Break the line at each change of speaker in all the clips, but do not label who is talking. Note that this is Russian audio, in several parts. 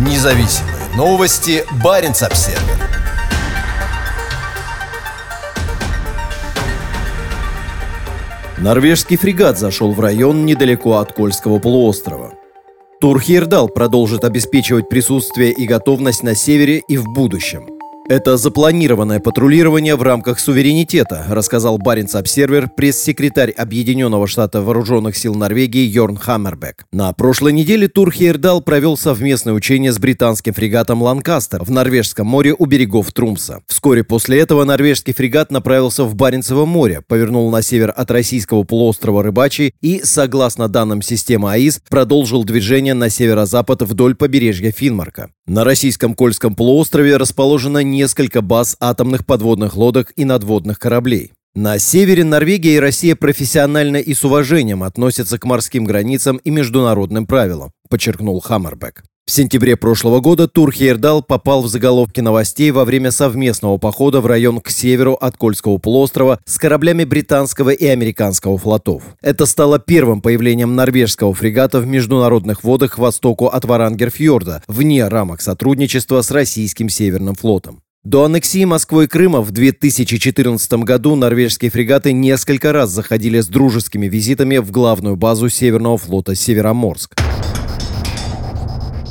Независимые новости. Барин обсерва
Норвежский фрегат зашел в район недалеко от Кольского полуострова. Турхирдал продолжит обеспечивать присутствие и готовность на севере и в будущем – это запланированное патрулирование в рамках суверенитета, рассказал Баренц Обсервер пресс-секретарь Объединенного штата Вооруженных сил Норвегии Йорн Хаммербек. На прошлой неделе Тур Хейрдал провел совместное учение с британским фрегатом «Ланкастер» в Норвежском море у берегов Трумса. Вскоре после этого норвежский фрегат направился в Баренцево море, повернул на север от российского полуострова Рыбачий и, согласно данным системы АИС, продолжил движение на северо-запад вдоль побережья Финмарка. На российском Кольском полуострове расположено несколько баз атомных подводных лодок и надводных кораблей. На севере Норвегия и Россия профессионально и с уважением относятся к морским границам и международным правилам, подчеркнул Хаммербек. В сентябре прошлого года Тур Хейрдал попал в заголовки новостей во время совместного похода в район к северу от Кольского полуострова с кораблями британского и американского флотов. Это стало первым появлением норвежского фрегата в международных водах к востоку от Варангерфьорда, вне рамок сотрудничества с российским Северным флотом. До аннексии Москвы и Крыма в 2014 году норвежские фрегаты несколько раз заходили с дружескими визитами в главную базу Северного флота Североморск.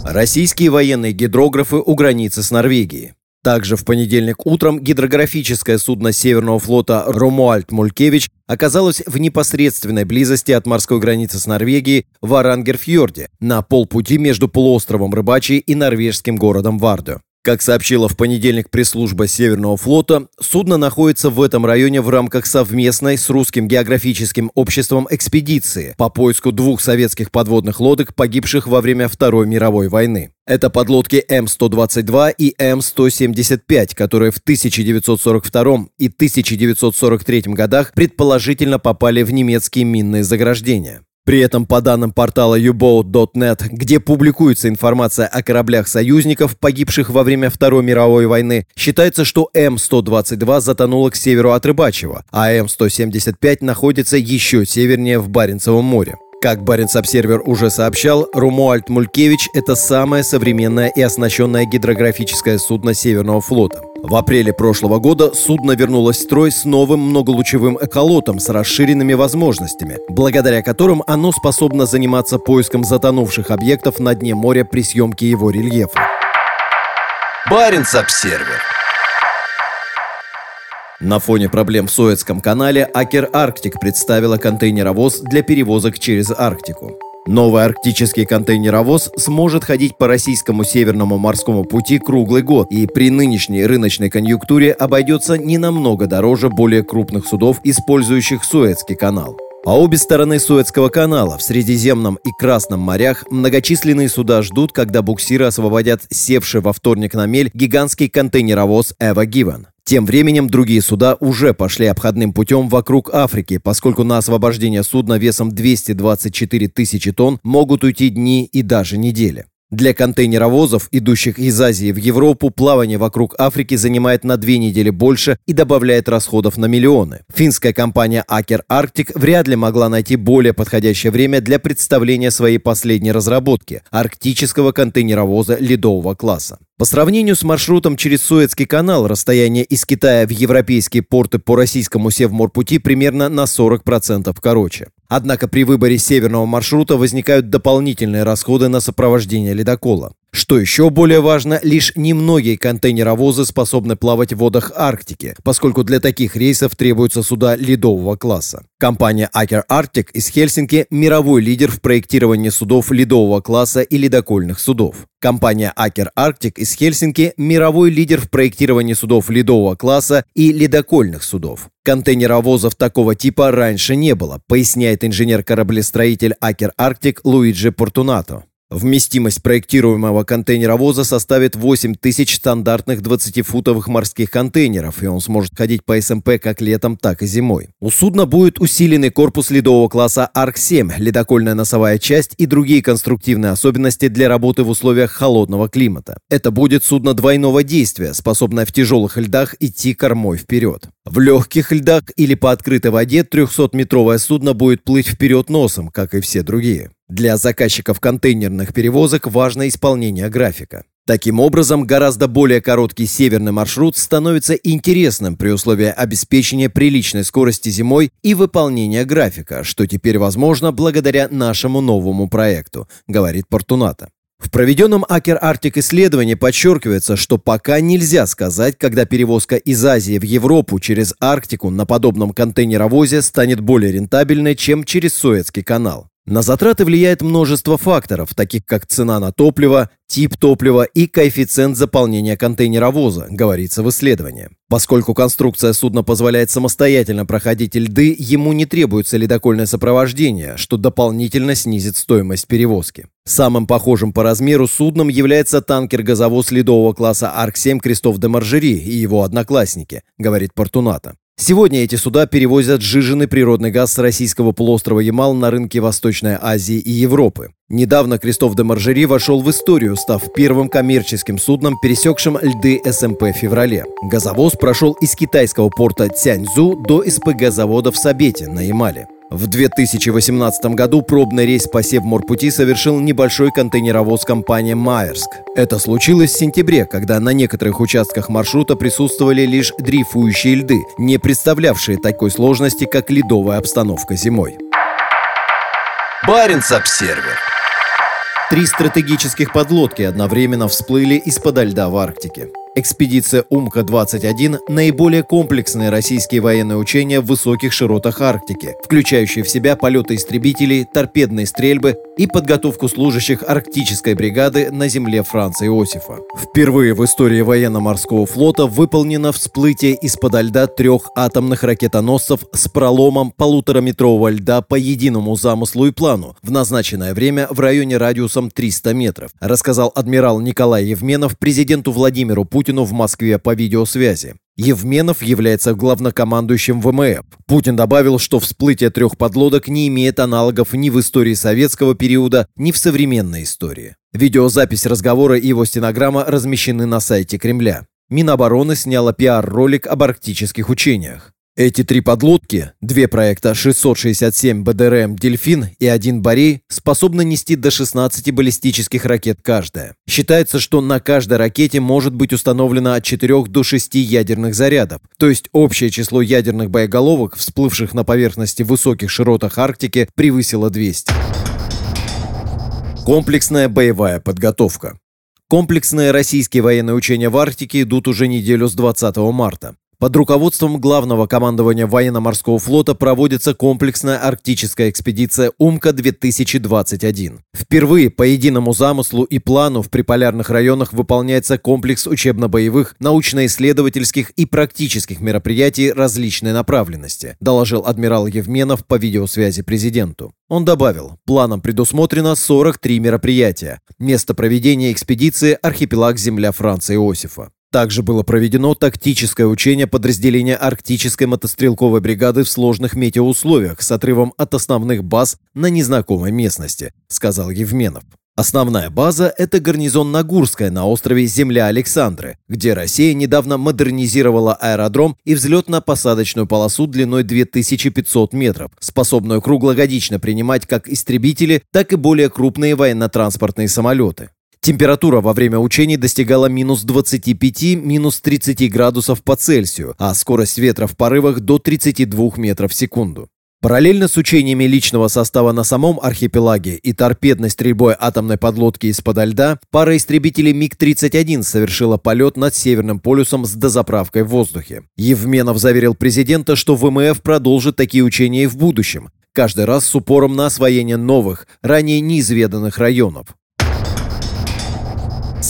Российские военные гидрографы у границы с Норвегией. Также в понедельник утром гидрографическое судно Северного флота «Ромуальд Мулькевич» оказалось в непосредственной близости от морской границы с Норвегией в Арангерфьорде на полпути между полуостровом Рыбачий и норвежским городом Вардо. Как сообщила в понедельник пресс-служба Северного флота, судно находится в этом районе в рамках совместной с Русским географическим обществом экспедиции по поиску двух советских подводных лодок, погибших во время Второй мировой войны. Это подлодки М-122 и М-175, которые в 1942 и 1943 годах предположительно попали в немецкие минные заграждения. При этом, по данным портала uboat.net, где публикуется информация о кораблях союзников, погибших во время Второй мировой войны, считается, что М-122 затонула к северу от Рыбачьего, а М-175 находится еще севернее в Баренцевом море. Как Баренц-Обсервер уже сообщал, Румуальд Мулькевич – это самое современное и оснащенное гидрографическое судно Северного флота. В апреле прошлого года судно вернулось в строй с новым многолучевым эколотом с расширенными возможностями, благодаря которым оно способно заниматься поиском затонувших объектов на дне моря при съемке его рельефа.
Баренц-Обсервер
на фоне проблем в Суэцком канале Акер Арктик представила контейнеровоз для перевозок через Арктику. Новый арктический контейнеровоз сможет ходить по российскому северному морскому пути круглый год и при нынешней рыночной конъюнктуре обойдется не намного дороже более крупных судов, использующих Суэцкий канал. А обе стороны Суэцкого канала в Средиземном и Красном морях многочисленные суда ждут, когда буксиры освободят севший во вторник на мель гигантский контейнеровоз «Эва Гивен». Тем временем другие суда уже пошли обходным путем вокруг Африки, поскольку на освобождение судна весом 224 тысячи тонн могут уйти дни и даже недели. Для контейнеровозов, идущих из Азии в Европу, плавание вокруг Африки занимает на две недели больше и добавляет расходов на миллионы. Финская компания Aker Arctic вряд ли могла найти более подходящее время для представления своей последней разработки – арктического контейнеровоза ледового класса. По сравнению с маршрутом через Суэцкий канал, расстояние из Китая в европейские порты по российскому Севморпути примерно на 40% короче. Однако при выборе северного маршрута возникают дополнительные расходы на сопровождение ледокола. Что еще более важно, лишь немногие контейнеровозы способны плавать в водах Арктики, поскольку для таких рейсов требуются суда ледового класса. Компания Aker Arctic из Хельсинки – мировой лидер в проектировании судов ледового класса и ледокольных судов. Компания Aker Arctic из Хельсинки – мировой лидер в проектировании судов ледового класса и ледокольных судов. Контейнеровозов такого типа раньше не было, поясняет инженер-кораблестроитель Aker Arctic Луиджи Портунато. Вместимость проектируемого контейнеровоза составит 8 тысяч стандартных 20-футовых морских контейнеров, и он сможет ходить по СМП как летом, так и зимой. У судна будет усиленный корпус ледового класса АРК-7, ледокольная носовая часть и другие конструктивные особенности для работы в условиях холодного климата. Это будет судно двойного действия, способное в тяжелых льдах идти кормой вперед. В легких льдах или по открытой воде 300-метровое судно будет плыть вперед носом, как и все другие. Для заказчиков контейнерных перевозок важно исполнение графика. Таким образом, гораздо более короткий северный маршрут становится интересным при условии обеспечения приличной скорости зимой и выполнения графика, что теперь возможно благодаря нашему новому проекту, говорит Портуната. В проведенном Акер Арктик исследовании подчеркивается, что пока нельзя сказать, когда перевозка из Азии в Европу через Арктику на подобном контейнеровозе станет более рентабельной, чем через Суэцкий канал. На затраты влияет множество факторов, таких как цена на топливо, тип топлива и коэффициент заполнения контейнеровоза, говорится в исследовании. Поскольку конструкция судна позволяет самостоятельно проходить льды, ему не требуется ледокольное сопровождение, что дополнительно снизит стоимость перевозки. Самым похожим по размеру судном является танкер-газовоз ледового класса Арк-7 Крестов де Маржери и его одноклассники, говорит Портуната. Сегодня эти суда перевозят сжиженный природный газ с российского полуострова Ямал на рынки Восточной Азии и Европы. Недавно Кристоф де Маржери вошел в историю, став первым коммерческим судном, пересекшим льды СМП в феврале. Газовоз прошел из китайского порта Цяньцзу до СПГ-завода в Сабете на Ямале. В 2018 году пробный рейс по Севморпути совершил небольшой контейнеровоз компания «Майерск». Это случилось в сентябре, когда на некоторых участках маршрута присутствовали лишь дрейфующие льды, не представлявшие такой сложности, как ледовая обстановка зимой.
Баренц-Обсервер.
Три стратегических подлодки одновременно всплыли из-под льда в Арктике. Экспедиция «Умка-21» – наиболее комплексные российские военные учения в высоких широтах Арктики, включающие в себя полеты истребителей, торпедные стрельбы и подготовку служащих арктической бригады на земле Франца Иосифа. Впервые в истории военно-морского флота выполнено всплытие из-под льда трех атомных ракетоносцев с проломом полутораметрового льда по единому замыслу и плану в назначенное время в районе радиусом 300 метров, рассказал адмирал Николай Евменов президенту Владимиру Путину Путину в Москве по видеосвязи. Евменов является главнокомандующим ВМФ. Путин добавил, что всплытие трех подлодок не имеет аналогов ни в истории советского периода, ни в современной истории. Видеозапись разговора и его стенограмма размещены на сайте Кремля. Минобороны сняла пиар-ролик об арктических учениях. Эти три подлодки, две проекта 667 БДРМ «Дельфин» и один «Борей» способны нести до 16 баллистических ракет каждая. Считается, что на каждой ракете может быть установлено от 4 до 6 ядерных зарядов, то есть общее число ядерных боеголовок, всплывших на поверхности в высоких широтах Арктики, превысило 200. Комплексная боевая подготовка. Комплексные российские военные учения в Арктике идут уже неделю с 20 марта. Под руководством главного командования военно-морского флота проводится комплексная арктическая экспедиция «Умка-2021». Впервые по единому замыслу и плану в приполярных районах выполняется комплекс учебно-боевых, научно-исследовательских и практических мероприятий различной направленности, доложил адмирал Евменов по видеосвязи президенту. Он добавил, планом предусмотрено 43 мероприятия. Место проведения экспедиции – архипелаг земля Франца Иосифа. Также было проведено тактическое учение подразделения арктической мотострелковой бригады в сложных метеоусловиях с отрывом от основных баз на незнакомой местности, сказал Евменов. Основная база – это гарнизон Нагурская на острове Земля Александры, где Россия недавно модернизировала аэродром и взлетно-посадочную полосу длиной 2500 метров, способную круглогодично принимать как истребители, так и более крупные военно-транспортные самолеты. Температура во время учений достигала минус 25, минус 30 градусов по Цельсию, а скорость ветра в порывах до 32 метров в секунду. Параллельно с учениями личного состава на самом архипелаге и торпедной стрельбой атомной подлодки из-под льда, пара истребителей МиГ-31 совершила полет над Северным полюсом с дозаправкой в воздухе. Евменов заверил президента, что ВМФ продолжит такие учения и в будущем, каждый раз с упором на освоение новых, ранее неизведанных районов.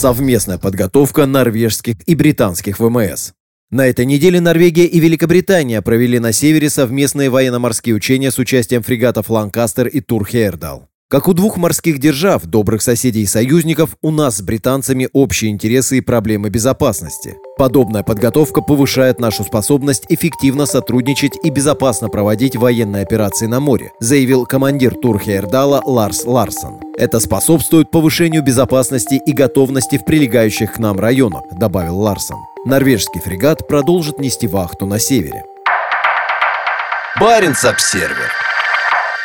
Совместная подготовка норвежских и британских ВМС. На этой неделе Норвегия и Великобритания провели на севере совместные военно-морские учения с участием фрегатов «Ланкастер» и «Турхейрдал». Как у двух морских держав, добрых соседей и союзников, у нас с британцами общие интересы и проблемы безопасности. Подобная подготовка повышает нашу способность эффективно сотрудничать и безопасно проводить военные операции на море, заявил командир Турхейрдала Ларс Ларсон. Это способствует повышению безопасности и готовности в прилегающих к нам районах, добавил Ларсон. Норвежский фрегат продолжит нести вахту на севере.
Баренц-Обсервер.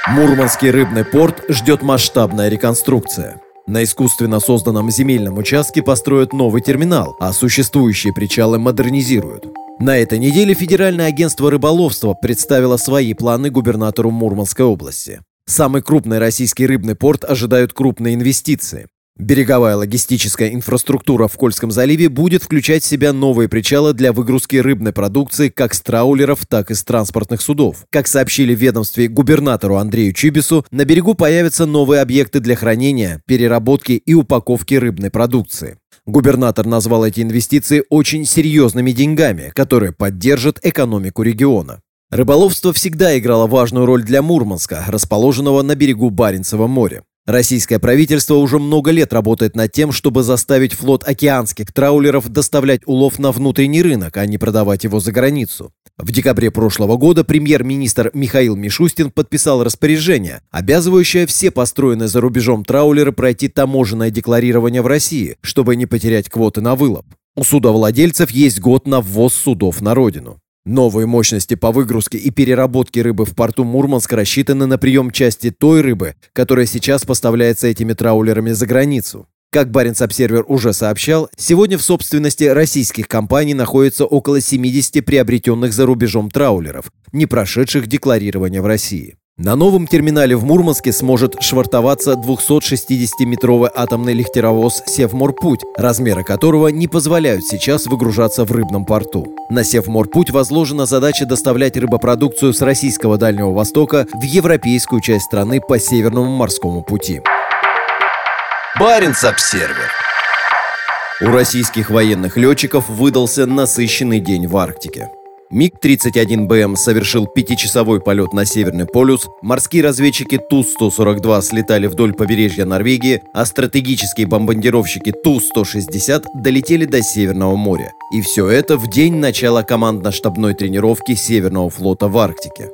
Мурманский рыбный порт ждет масштабная реконструкция. На искусственно созданном земельном участке построят новый терминал, а существующие причалы модернизируют. На этой неделе Федеральное агентство рыболовства представило свои планы губернатору Мурманской области. Самый крупный российский рыбный порт ожидают крупные инвестиции. Береговая логистическая инфраструктура в Кольском заливе будет включать в себя новые причалы для выгрузки рыбной продукции как с траулеров, так и с транспортных судов. Как сообщили в ведомстве губернатору Андрею Чибису, на берегу появятся новые объекты для хранения, переработки и упаковки рыбной продукции. Губернатор назвал эти инвестиции очень серьезными деньгами, которые поддержат экономику региона. Рыболовство всегда играло важную роль для Мурманска, расположенного на берегу Баренцева моря. Российское правительство уже много лет работает над тем, чтобы заставить флот океанских траулеров доставлять улов на внутренний рынок, а не продавать его за границу. В декабре прошлого года премьер-министр Михаил Мишустин подписал распоряжение, обязывающее все построенные за рубежом траулеры пройти таможенное декларирование в России, чтобы не потерять квоты на вылов. У судовладельцев есть год на ввоз судов на родину. Новые мощности по выгрузке и переработке рыбы в порту Мурманска рассчитаны на прием части той рыбы, которая сейчас поставляется этими траулерами за границу. Как Баренц-Обсервер уже сообщал, сегодня в собственности российских компаний находится около 70 приобретенных за рубежом траулеров, не прошедших декларирование в России. На новом терминале в Мурманске сможет швартоваться 260-метровый атомный лихтеровоз «Севморпуть», размеры которого не позволяют сейчас выгружаться в рыбном порту. На «Севморпуть» возложена задача доставлять рыбопродукцию с российского Дальнего Востока в европейскую часть страны по Северному морскому пути.
Баренц-Обсервер.
У российских военных летчиков выдался насыщенный день в Арктике. МиГ-31БМ совершил пятичасовой полет на Северный полюс, морские разведчики Ту-142 слетали вдоль побережья Норвегии, а стратегические бомбардировщики Ту-160 долетели до Северного моря. И все это в день начала командно-штабной тренировки Северного флота в Арктике.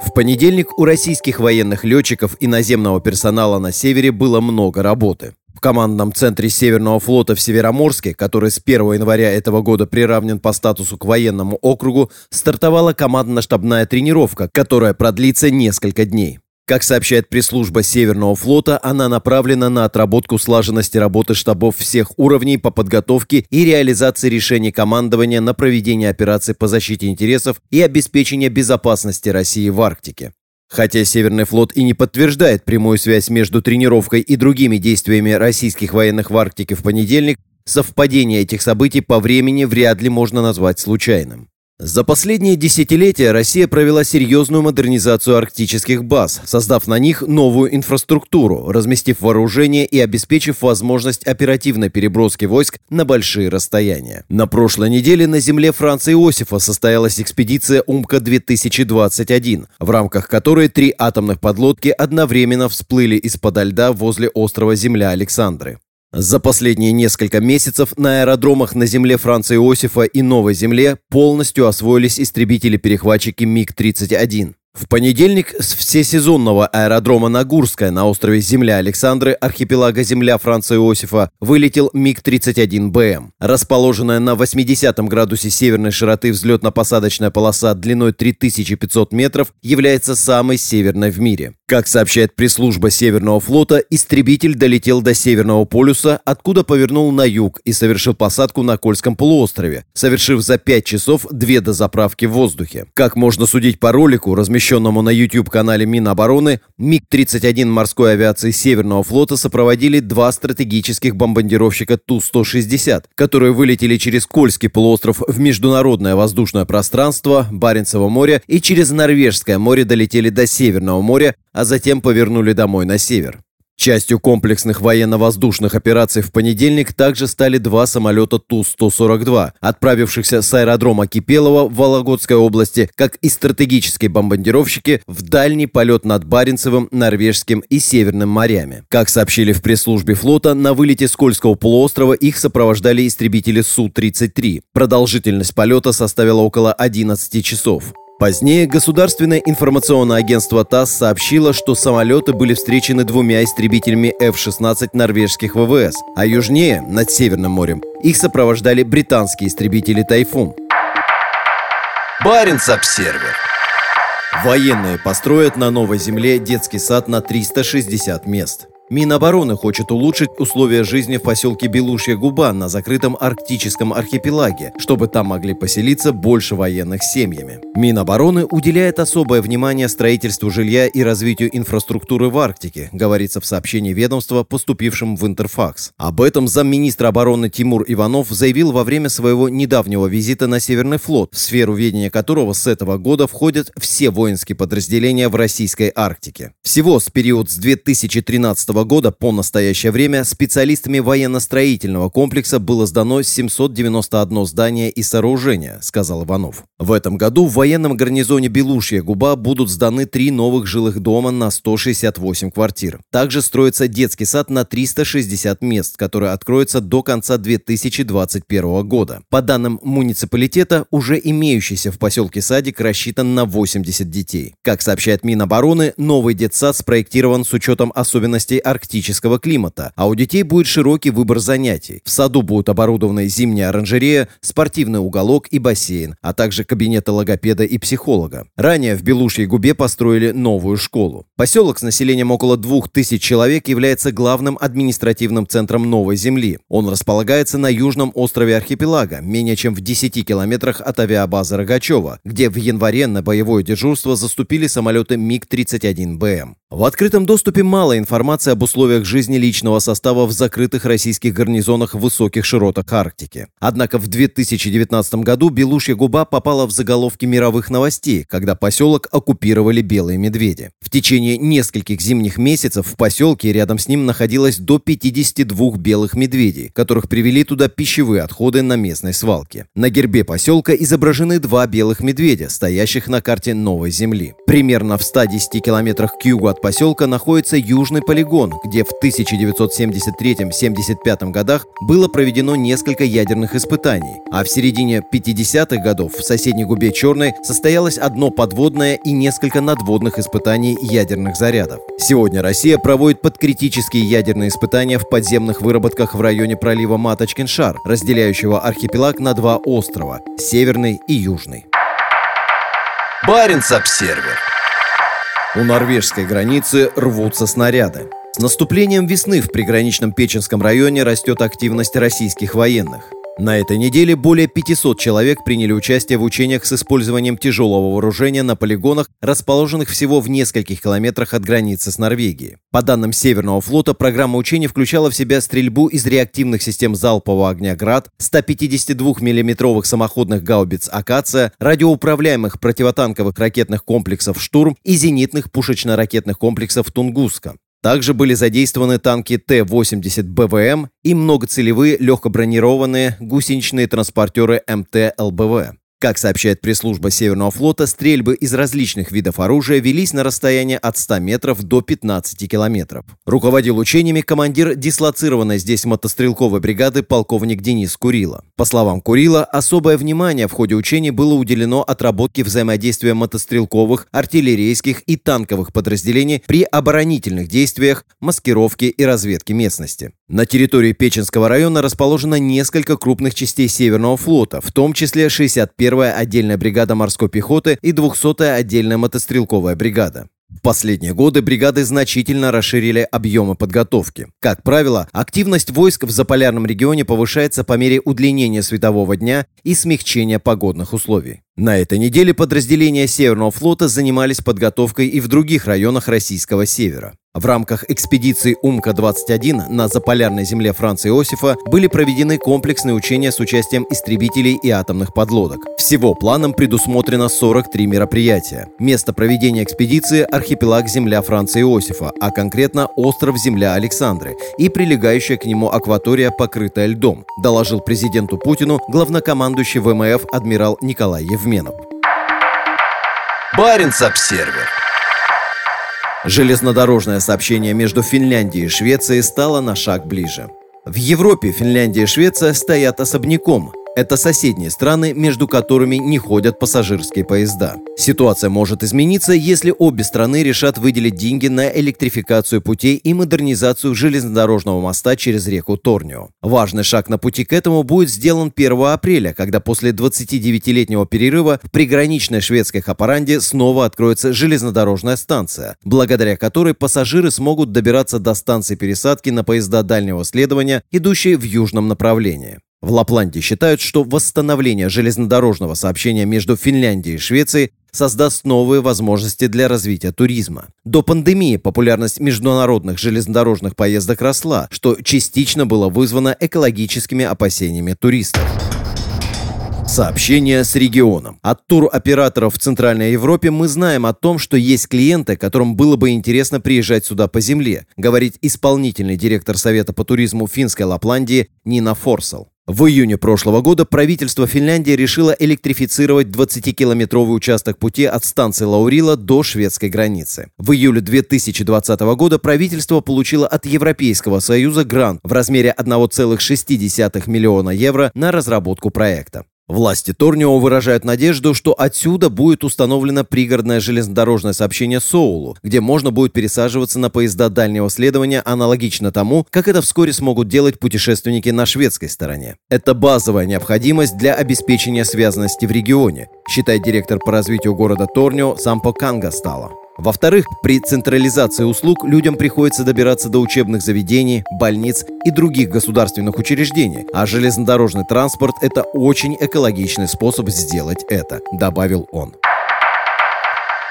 В понедельник у российских военных летчиков и наземного персонала на севере было много работы. В командном центре Северного флота в Североморске, который с 1 января этого года приравнен по статусу к военному округу, стартовала командно-штабная тренировка, которая продлится несколько дней. Как сообщает пресс-служба Северного флота, она направлена на отработку слаженности работы штабов всех уровней по подготовке и реализации решений командования на проведение операций по защите интересов и обеспечение безопасности России в Арктике. Хотя Северный флот и не подтверждает прямую связь между тренировкой и другими действиями российских военных в Арктике в понедельник, совпадение этих событий по времени вряд ли можно назвать случайным. За последние десятилетия Россия провела серьезную модернизацию арктических баз, создав на них новую инфраструктуру, разместив вооружение и обеспечив возможность оперативной переброски войск на большие расстояния. На прошлой неделе на земле Франца Иосифа состоялась экспедиция «Умка-2021», в рамках которой три атомных подлодки одновременно всплыли из-под льда возле острова Земля Александры. За последние несколько месяцев на аэродромах на земле Франца Иосифа и Новой Земле полностью освоились истребители-перехватчики МиГ-31. В понедельник с всесезонного аэродрома Нагурская на острове Земля Александры архипелага Земля Франца Иосифа вылетел МиГ-31БМ. Расположенная на 80 градусе северной широты взлетно-посадочная полоса длиной 3500 метров является самой северной в мире. Как сообщает пресс-служба Северного флота, истребитель долетел до Северного полюса, откуда повернул на юг и совершил посадку на Кольском полуострове, совершив за 5 часов две дозаправки в воздухе. Как можно судить по ролику, размещенному на YouTube-канале Минобороны, МиГ-31 морской авиации Северного флота сопроводили два стратегических бомбардировщика Ту-160, которые вылетели через Кольский полуостров в международное воздушное пространство, Баренцево море и через Норвежское море долетели до Северного моря, а затем повернули домой на север. Частью комплексных военно-воздушных операций в понедельник также стали два самолета Ту-142, отправившихся с аэродрома Кипелова в Вологодской области, как и стратегические бомбардировщики в дальний полет над Баренцевым, Норвежским и Северным морями. Как сообщили в пресс-службе флота, на вылете с Кольского полуострова их сопровождали истребители Су-33. Продолжительность полета составила около 11 часов. Позднее Государственное информационное агентство ТАСС сообщило, что самолеты были встречены двумя истребителями F-16 норвежских ВВС, а южнее, над Северным морем, их сопровождали британские истребители «Тайфун».
Баренц-обсервер.
Военные построят на новой земле детский сад на 360 мест. Минобороны хочет улучшить условия жизни в поселке Белушья Губа на закрытом арктическом архипелаге, чтобы там могли поселиться больше военных семьями. Минобороны уделяет особое внимание строительству жилья и развитию инфраструктуры в Арктике, говорится в сообщении ведомства, поступившем в Интерфакс. Об этом замминистра обороны Тимур Иванов заявил во время своего недавнего визита на Северный флот, в сферу ведения которого с этого года входят все воинские подразделения в российской Арктике. Всего с период с 2013 года по настоящее время специалистами военно-строительного комплекса было сдано 791 здание и сооружение, сказал Иванов. В этом году в военном гарнизоне Белушья Губа будут сданы три новых жилых дома на 168 квартир. Также строится детский сад на 360 мест, который откроется до конца 2021 года. По данным муниципалитета, уже имеющийся в поселке садик рассчитан на 80 детей. Как сообщает Минобороны, новый детсад спроектирован с учетом особенностей арктического климата, а у детей будет широкий выбор занятий. В саду будут оборудованы зимняя оранжерея, спортивный уголок и бассейн, а также кабинеты логопеда и психолога. Ранее в Белушьей губе построили новую школу. Поселок с населением около 2000 человек является главным административным центром Новой Земли. Он располагается на южном острове архипелага, менее чем в 10 километрах от авиабазы Рогачева, где в январе на боевое дежурство заступили самолеты МиГ-31БМ. В открытом доступе мало информации об условиях жизни личного состава в закрытых российских гарнизонах в высоких широтах Арктики. Однако в 2019 году Белушья губа попала в заголовки мировых новостей, когда поселок оккупировали белые медведи. В течение нескольких зимних месяцев в поселке рядом с ним находилось до 52 белых медведей, которых привели туда пищевые отходы на местной свалке. На гербе поселка изображены два белых медведя, стоящих на карте Новой Земли. Примерно в 110 километрах к югу от поселка находится южный полигон, где в 1973-75 годах было проведено несколько ядерных испытаний, а в середине 50-х годов в соседней губе Черной состоялось одно подводное и несколько надводных испытаний ядерных зарядов. Сегодня Россия проводит подкритические ядерные испытания в подземных выработках в районе пролива Маточкин-Шар, разделяющего архипелаг на два острова – Северный и Южный.
Баренц-обсервер.
У норвежской границы рвутся снаряды. Наступлением весны в приграничном Печенском районе растет активность российских военных. На этой неделе более 500 человек приняли участие в учениях с использованием тяжелого вооружения на полигонах, расположенных всего в нескольких километрах от границы с Норвегией. По данным Северного флота, программа учений включала в себя стрельбу из реактивных систем залпового огня «Град», 152 миллиметровых самоходных гаубиц «Акация», радиоуправляемых противотанковых ракетных комплексов «Штурм» и зенитных пушечно-ракетных комплексов «Тунгуска». Также были задействованы танки Т-80 БВМ и многоцелевые легкобронированные гусеничные транспортеры МТ-ЛБВ. Как сообщает пресс-служба Северного флота, стрельбы из различных видов оружия велись на расстояние от 100 метров до 15 километров. Руководил учениями командир дислоцированной здесь мотострелковой бригады полковник Денис Курила. По словам Курила, особое внимание в ходе учений было уделено отработке взаимодействия мотострелковых, артиллерийских и танковых подразделений при оборонительных действиях, маскировке и разведке местности. На территории Печенского района расположено несколько крупных частей Северного флота, в том числе 61-я отдельная бригада морской пехоты и 200-я отдельная мотострелковая бригада. В последние годы бригады значительно расширили объемы подготовки. Как правило, активность войск в заполярном регионе повышается по мере удлинения светового дня и смягчения погодных условий. На этой неделе подразделения Северного флота занимались подготовкой и в других районах российского севера. В рамках экспедиции «Умка-21» на заполярной земле Франции Иосифа были проведены комплексные учения с участием истребителей и атомных подлодок. Всего планом предусмотрено 43 мероприятия. Место проведения экспедиции – архипелаг земля Франции Иосифа, а конкретно остров земля Александры и прилегающая к нему акватория, покрытая льдом, доложил президенту Путину главнокомандующий ВМФ адмирал Николай Евменов.
Баренц-обсервер.
Железнодорожное сообщение между Финляндией и Швецией стало на шаг ближе. В Европе Финляндия и Швеция стоят особняком, это соседние страны, между которыми не ходят пассажирские поезда. Ситуация может измениться, если обе страны решат выделить деньги на электрификацию путей и модернизацию железнодорожного моста через реку Торнио. Важный шаг на пути к этому будет сделан 1 апреля, когда после 29-летнего перерыва в приграничной шведской Хапаранде снова откроется железнодорожная станция, благодаря которой пассажиры смогут добираться до станции пересадки на поезда дальнего следования, идущие в южном направлении. В Лапландии считают, что восстановление железнодорожного сообщения между Финляндией и Швецией создаст новые возможности для развития туризма. До пандемии популярность международных железнодорожных поездок росла, что частично было вызвано экологическими опасениями туристов. Сообщение с регионом. От туроператоров в Центральной Европе мы знаем о том, что есть клиенты, которым было бы интересно приезжать сюда по земле, говорит исполнительный директор Совета по туризму финской Лапландии Нина Форсел. В июне прошлого года правительство Финляндии решило электрифицировать 20-километровый участок пути от станции Лаурила до шведской границы. В июле 2020 года правительство получило от Европейского Союза грант в размере 1,6 миллиона евро на разработку проекта. Власти Торнио выражают надежду, что отсюда будет установлено пригородное железнодорожное сообщение Соулу, где можно будет пересаживаться на поезда дальнего следования аналогично тому, как это вскоре смогут делать путешественники на шведской стороне. Это базовая необходимость для обеспечения связанности в регионе, считает директор по развитию города Торнио Сампо Кангастала. Во-вторых, при централизации услуг людям приходится добираться до учебных заведений, больниц и других государственных учреждений, а железнодорожный транспорт – это очень экологичный способ сделать это, добавил он.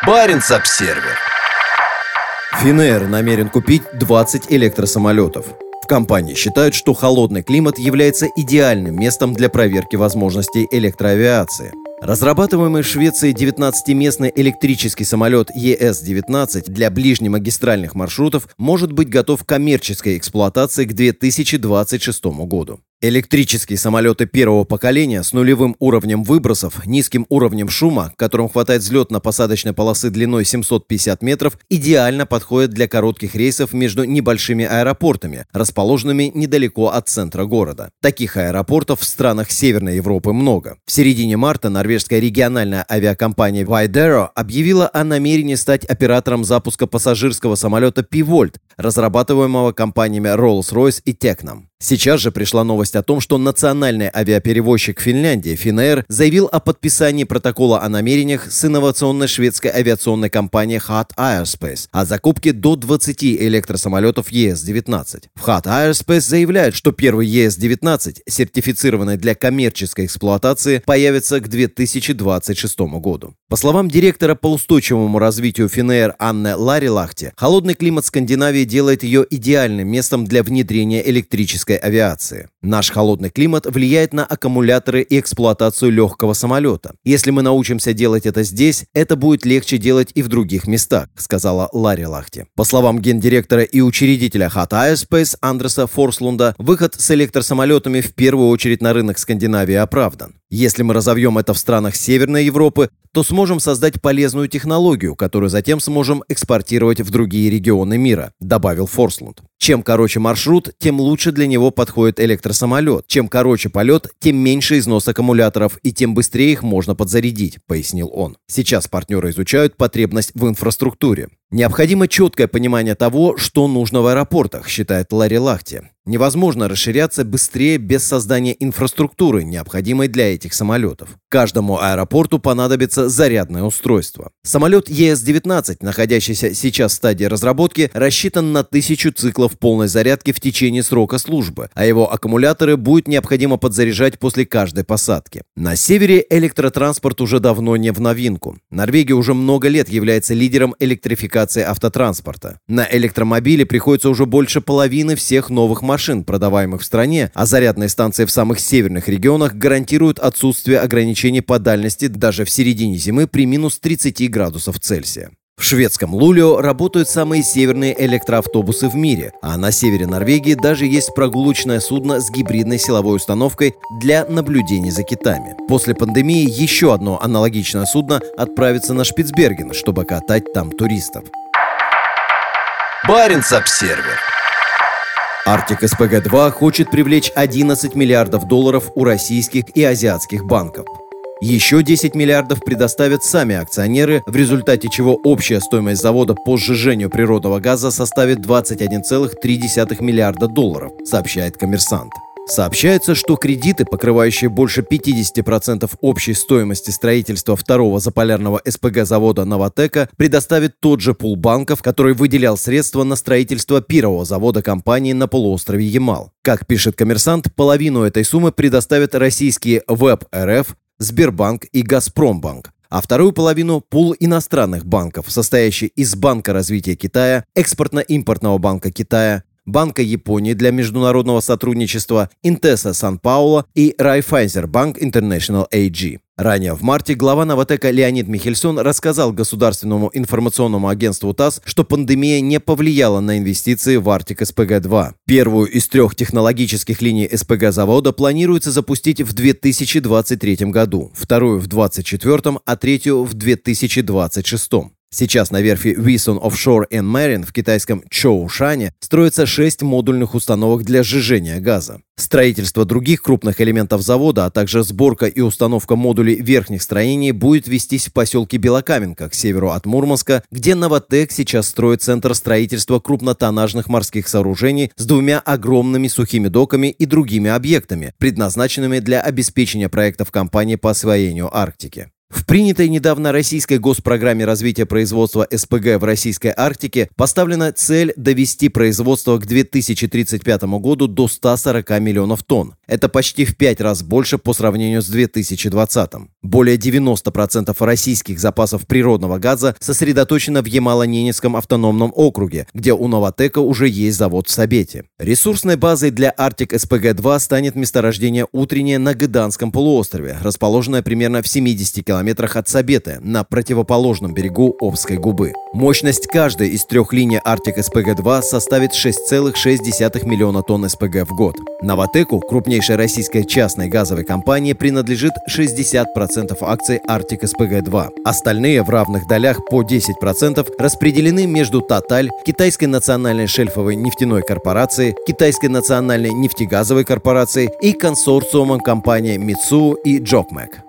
Баренц-обсервер.
Финэйр намерен купить 20 электросамолетов. В компании считают, что холодный климат является идеальным местом для проверки возможностей электроавиации. Разрабатываемый в Швеции 19-местный электрический самолет ЕС-19 для ближнемагистральных маршрутов может быть готов к коммерческой эксплуатации к 2026 году. Электрические самолеты первого поколения с нулевым уровнем выбросов, низким уровнем шума, которым хватает взлетно-посадочной полосы длиной 750 метров, идеально подходят для коротких рейсов между небольшими аэропортами, расположенными недалеко от центра города. Таких аэропортов в странах Северной Европы много. В середине марта норвежская региональная авиакомпания Vaidero объявила о намерении стать оператором запуска пассажирского самолета Pivolt, разрабатываемого компаниями Rolls-Royce и Tecnam. Сейчас же пришла новость о том, что национальный авиаперевозчик Финляндии Finnair заявил о подписании протокола о намерениях с инновационной шведской авиационной компанией Hot Aerospace о закупке до 20 электросамолетов ES-19. В Hot Aerospace заявляют, что первый ES-19, сертифицированный для коммерческой эксплуатации, появится к 2026 году. По словам директора по устойчивому развитию Finnair Анны Ларилахте, холодный климат Скандинавии делает ее идеальным местом для внедрения электрической авиации. Наш холодный климат влияет на аккумуляторы и эксплуатацию легкого самолета. Если мы научимся делать это здесь, это будет легче делать и в других местах, сказала Ларри Лахти. По словам гендиректора и учредителя Hot Aerospace Андреса Форслунда, выход с электросамолетами в первую очередь на рынок Скандинавии оправдан. Если мы разовьем это в странах Северной Европы, то сможем создать полезную технологию, которую затем сможем экспортировать в другие регионы мира», добавил Форслунд. Чем короче маршрут, тем лучше для него подходит электросамолет. Чем короче полет, тем меньше износ аккумуляторов и тем быстрее их можно подзарядить, пояснил он. Сейчас партнеры изучают потребность в инфраструктуре. Необходимо четкое понимание того, что нужно в аэропортах, считает Ларри Лахти. Невозможно расширяться быстрее без создания инфраструктуры, необходимой для этих самолетов. Каждому аэропорту понадобится зарядное устройство. Самолет ЕС-19, находящийся сейчас в стадии разработки, рассчитан на тысячу циклов полной зарядки в течение срока службы, а его аккумуляторы будет необходимо подзаряжать после каждой посадки. На севере электротранспорт уже давно не в новинку. Норвегия уже много лет является лидером электрификации электрификации автотранспорта. На электромобили приходится уже больше половины всех новых машин, продаваемых в стране, а зарядные станции в самых северных регионах гарантируют отсутствие ограничений по дальности даже в середине зимы при минус 30 градусов Цельсия. В шведском Лулио работают самые северные электроавтобусы в мире, а на севере Норвегии даже есть прогулочное судно с гибридной силовой установкой для наблюдений за китами. После пандемии еще одно аналогичное судно отправится на Шпицберген, чтобы катать там туристов.
Баренц-Обсервер.
Arctic SPG-2 хочет привлечь 11 миллиардов долларов у российских и азиатских банков. Еще 10 миллиардов предоставят сами акционеры, в результате чего общая стоимость завода по сжижению природного газа составит 21,3 миллиарда долларов, сообщает коммерсант. Сообщается, что кредиты, покрывающие больше 50% общей стоимости строительства второго заполярного СПГ-завода «Новотека», предоставит тот же пул банков, который выделял средства на строительство первого завода компании на полуострове Ямал. Как пишет коммерсант, половину этой суммы предоставят российские ВЭБ РФ, Сбербанк и Газпромбанк, а вторую половину – пул иностранных банков, состоящий из Банка развития Китая, Экспортно-импортного банка Китая, Банка Японии для международного сотрудничества, Интеса Сан-Пауло и Райфайзер Банк International AG. Ранее в марте глава Новотека Леонид Михельсон рассказал государственному информационному агентству ТАСС, что пандемия не повлияла на инвестиции в Артик СПГ-2. Первую из трех технологических линий СПГ-завода планируется запустить в 2023 году, вторую в 2024, а третью в 2026. Сейчас на верфи Wison Offshore and Marine в китайском Чоушане строится шесть модульных установок для сжижения газа. Строительство других крупных элементов завода, а также сборка и установка модулей верхних строений будет вестись в поселке Белокаменка к северу от Мурманска, где Новотек сейчас строит центр строительства крупнотоннажных морских сооружений с двумя огромными сухими доками и другими объектами, предназначенными для обеспечения проектов компании по освоению Арктики. В принятой недавно российской госпрограмме развития производства СПГ в российской Арктике поставлена цель довести производство к 2035 году до 140 миллионов тонн. Это почти в пять раз больше по сравнению с 2020. Более 90% российских запасов природного газа сосредоточено в Ямало-Ненецком автономном округе, где у Новотека уже есть завод в Сабете. Ресурсной базой для Арктик СПГ-2 станет месторождение утреннее на Гыданском полуострове, расположенное примерно в 70 км километрах от Сабеты, на противоположном берегу Обской губы. Мощность каждой из трех линий Arctic SPG-2 составит 6,6 миллиона тонн СПГ в год. Новотеку, крупнейшей российской частной газовой компании, принадлежит 60% акций Arctic SPG-2. Остальные в равных долях по 10% распределены между Total, Китайской национальной шельфовой нефтяной корпорацией, Китайской национальной нефтегазовой корпорацией и консорциумом компаний Mitsui и Jokmek.